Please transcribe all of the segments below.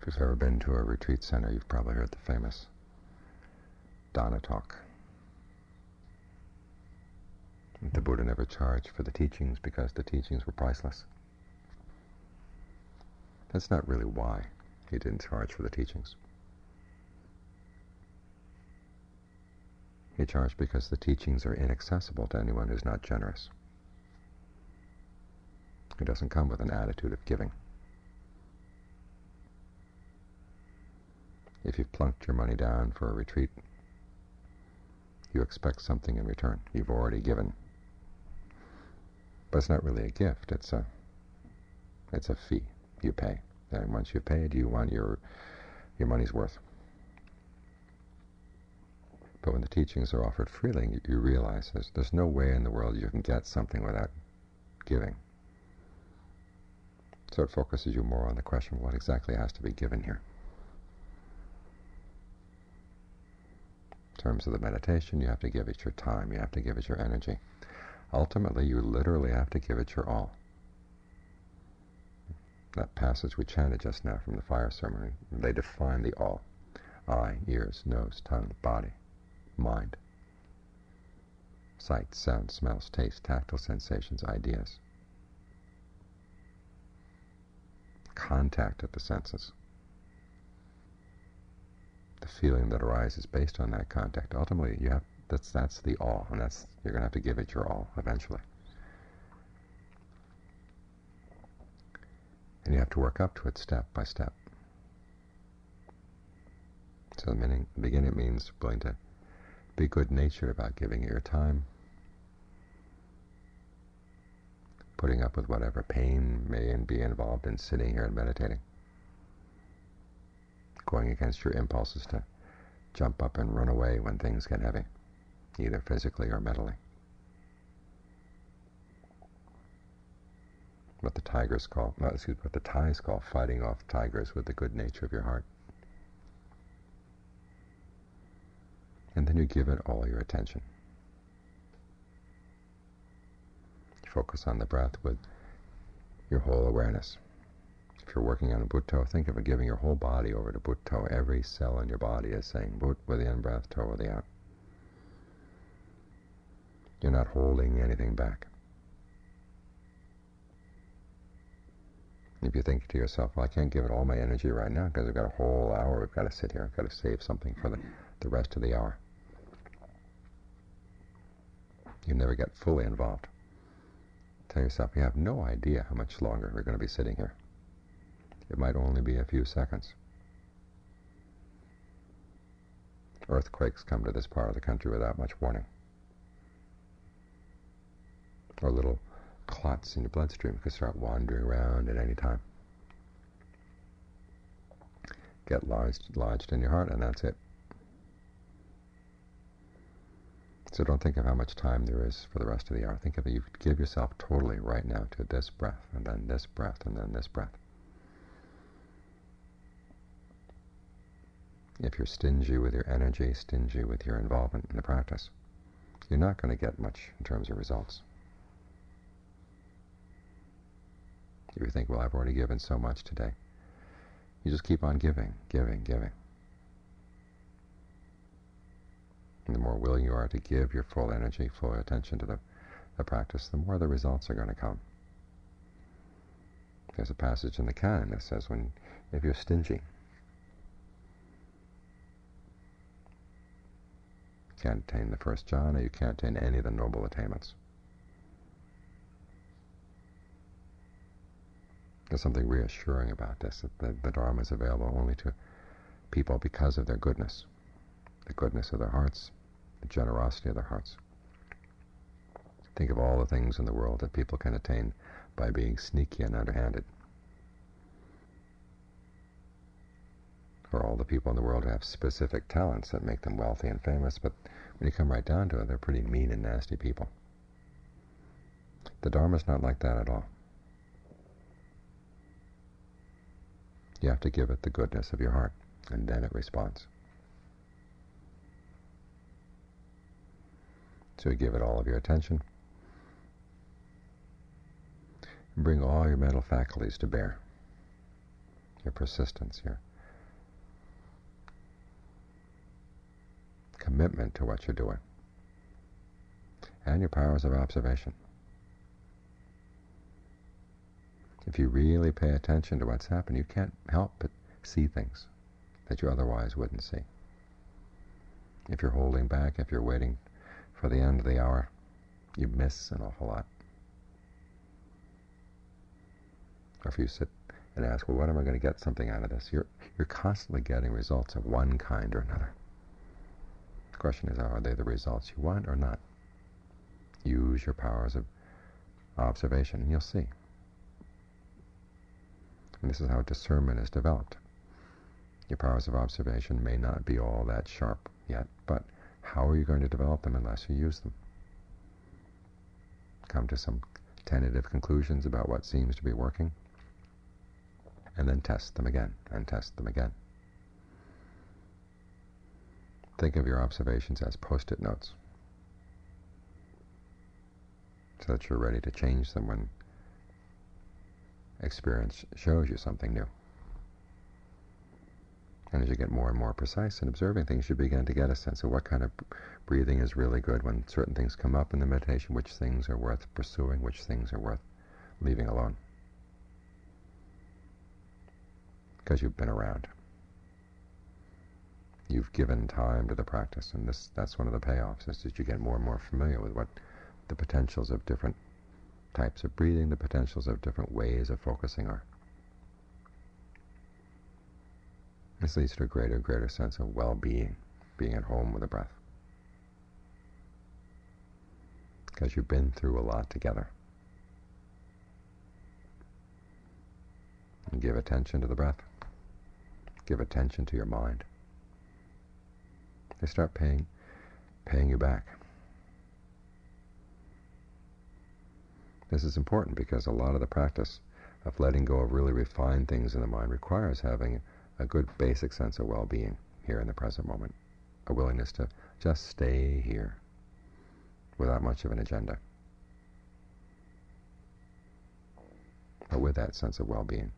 If you've ever been to a retreat center, you've probably heard the famous Dana talk. The Buddha never charged for the teachings because the teachings were priceless. That's not really why he didn't charge for the teachings. He charged because the teachings are inaccessible to anyone who's not generous. He doesn't come with an attitude of giving. If you've plunked your money down for a retreat, you expect something in return. You've already given. But it's not really a gift. It's a it's a fee you pay. And once you've paid, you want your your money's worth. But when the teachings are offered freely, you realize there's, there's no way in the world you can get something without giving. So it focuses you more on the question of what exactly has to be given here. Terms of the meditation, you have to give it your time, you have to give it your energy. Ultimately, you literally have to give it your all. That passage we chanted just now from the fire ceremony, they define the all. Eye, ears, nose, tongue, body, mind. Sight, sound, smells, taste, tactile sensations, ideas. Contact of the senses the feeling that arises based on that contact. Ultimately, you have that's that's the all, and that's you're going to have to give it your all eventually. And you have to work up to it step by step. So the beginning, means willing to be good-natured about giving it your time, putting up with whatever pain may be involved in sitting here and meditating going against your impulses to jump up and run away when things get heavy, either physically or mentally. What the tigers call, no, excuse me, what the Thais call fighting off tigers with the good nature of your heart. And then you give it all your attention. Focus on the breath with your whole awareness. If you're working on a Buddho, think of it giving your whole body over to Buddho. Every cell in your body is saying But with the in-breath, To with the out. You're not holding anything back. If you think to yourself, well, I can't give it all my energy right now because I've got a whole hour, I've got to sit here, I've got to save something for the, the rest of the hour. You never get fully involved. Tell yourself you have no idea how much longer we're going to be sitting here. It might only be a few seconds. Earthquakes come to this part of the country without much warning. Or little clots in your bloodstream can start wandering around at any time. Get lodged, lodged in your heart, and that's it. So don't think of how much time there is for the rest of the hour. Think of it, you give yourself totally right now to this breath, and then this breath, and then this breath. If you're stingy with your energy, stingy with your involvement in the practice, you're not going to get much in terms of results. If you think, well, I've already given so much today, you just keep on giving, giving, giving. And the more willing you are to give your full energy, full attention to the, the practice, the more the results are going to come. There's a passage in the canon that says, when if you're stingy, can't attain the first jhana, you can't attain any of the noble attainments. There's something reassuring about this, that the, the Dharma is available only to people because of their goodness, the goodness of their hearts, the generosity of their hearts. Think of all the things in the world that people can attain by being sneaky and underhanded. For all the people in the world who have specific talents that make them wealthy and famous, but when you come right down to it, they're pretty mean and nasty people. The Dharma's not like that at all. You have to give it the goodness of your heart, and then it responds. So you give it all of your attention, bring all your mental faculties to bear. Your persistence, your commitment to what you're doing, and your powers of observation. If you really pay attention to what's happening, you can't help but see things that you otherwise wouldn't see. If you're holding back, if you're waiting for the end of the hour, you miss an awful lot. Or if you sit and ask, well, what am I going to get something out of this? You're, you're constantly getting results of one kind or another. The question is, are they the results you want or not? Use your powers of observation, and you'll see. And this is how discernment is developed. Your powers of observation may not be all that sharp yet, but how are you going to develop them unless you use them? Come to some tentative conclusions about what seems to be working, and then test them again, and test them again. Think of your observations as post-it notes, so that you're ready to change them when experience shows you something new. And as you get more and more precise in observing things, you begin to get a sense of what kind of breathing is really good when certain things come up in the meditation, which things are worth pursuing, which things are worth leaving alone. Because you've been around. You've given time to the practice, and this that's one of the payoffs, is that you get more and more familiar with what the potentials of different types of breathing, the potentials of different ways of focusing are. This leads to a greater greater sense of well-being, being at home with the breath. Because you've been through a lot together. And give attention to the breath. Give attention to your mind. They start paying, paying you back. This is important because a lot of the practice of letting go of really refined things in the mind requires having a good basic sense of well-being here in the present moment, a willingness to just stay here without much of an agenda, but with that sense of well-being.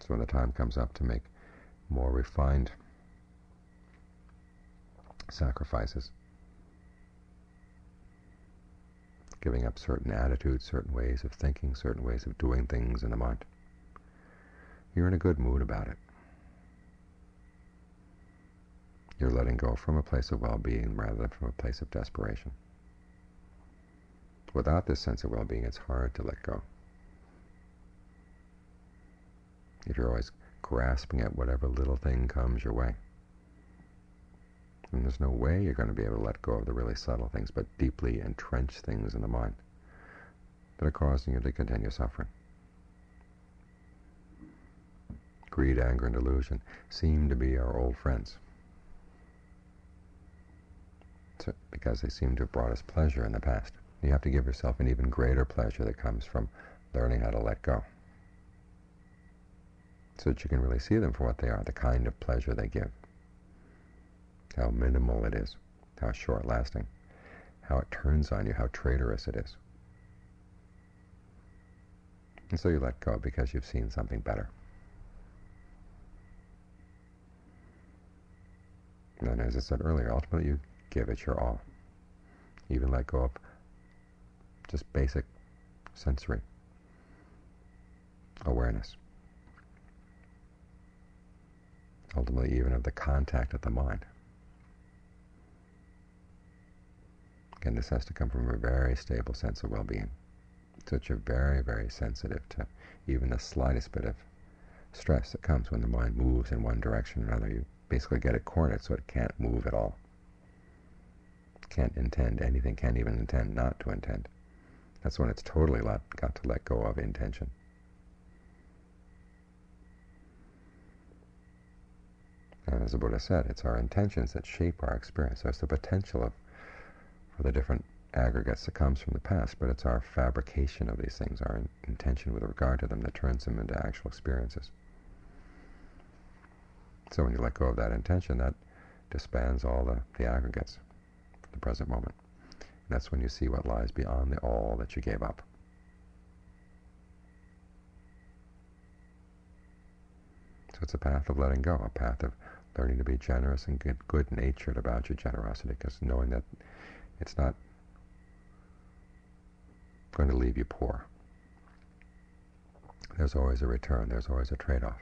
So when the time comes up to make more refined sacrifices, giving up certain attitudes, certain ways of thinking, certain ways of doing things in the mind, you're in a good mood about it. You're letting go from a place of well-being rather than from a place of desperation. Without this sense of well-being, it's hard to let go. If you're always grasping at whatever little thing comes your way. And there's no way you're going to be able to let go of the really subtle things, but deeply entrenched things in the mind that are causing you to continue suffering. greed, anger, and delusion seem to be our old friends. So, because they seem to have brought us pleasure in the past. You have to give yourself an even greater pleasure that comes from learning how to let go. So that you can really see them for what they are, the kind of pleasure they give. How minimal it is, how short-lasting, how it turns on you, how traitorous it is. And so you let go because you've seen something better. And as I said earlier, ultimately you give it your all. Even let go of just basic sensory awareness. Ultimately, even of the contact of the mind. Again, this has to come from a very stable sense of well-being. So you're very, very sensitive to even the slightest bit of stress that comes when the mind moves in one direction or another. You basically get it cornered so it can't move at all. Can't intend anything, can't even intend not to intend. That's when it's totally let, got to let go of intention. And as the Buddha said, it's our intentions that shape our experience. So it's the potential of, for the different aggregates that comes from the past, but it's our fabrication of these things, our intention with regard to them that turns them into actual experiences. So when you let go of that intention, that disbands all the, the aggregates for the present moment. And that's when you see what lies beyond the all that you gave up. So it's a path of letting go, a path of learning to be generous and good, good natured about your generosity, because knowing that it's not going to leave you poor. There's always a return. There's always a trade-off.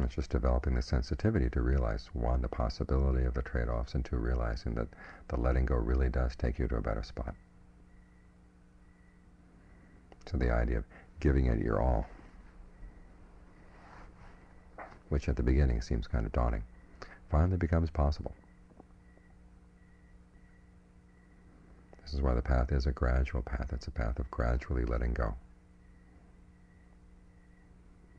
It's just developing the sensitivity to realize, one, the possibility of the trade-offs, and two, realizing that the letting go really does take you to a better spot. So the idea of giving it your all, which at the beginning seems kind of daunting, finally becomes possible. This is why the path is a gradual path. It's a path of gradually letting go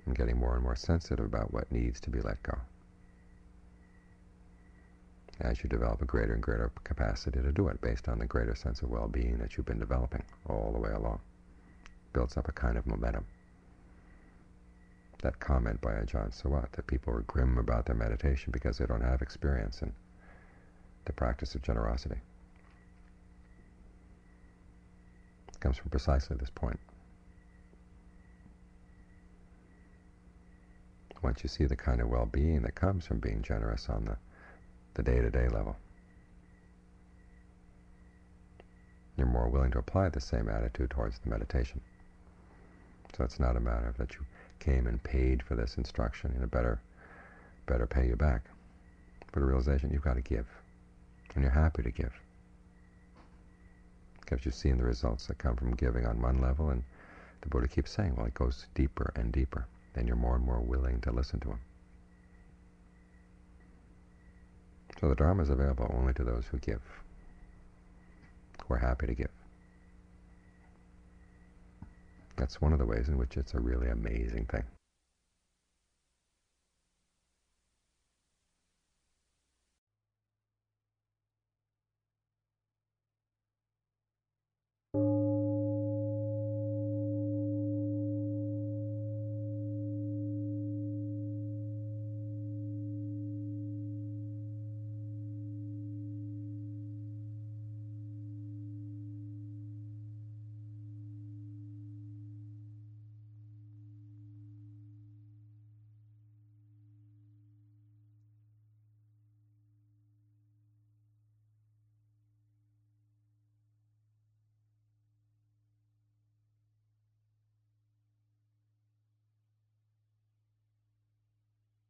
and getting more and more sensitive about what needs to be let go. As you develop a greater and greater capacity to do it based on the greater sense of well-being that you've been developing all the way along. Builds up a kind of momentum. That comment by Ajahn Suwat that people are grim about their meditation because they don't have experience in the practice of generosity. comes from precisely this point. Once you see the kind of well-being that comes from being generous on the, the day-to-day -day level, you're more willing to apply the same attitude towards the meditation. So it's not a matter of that you came and paid for this instruction, and it better, better pay you back. But the realization you've got to give, and you're happy to give because you've seen the results that come from giving on one level, and the Buddha keeps saying, well, it goes deeper and deeper, then you're more and more willing to listen to him. So the Dharma is available only to those who give, who are happy to give. That's one of the ways in which it's a really amazing thing.